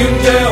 you de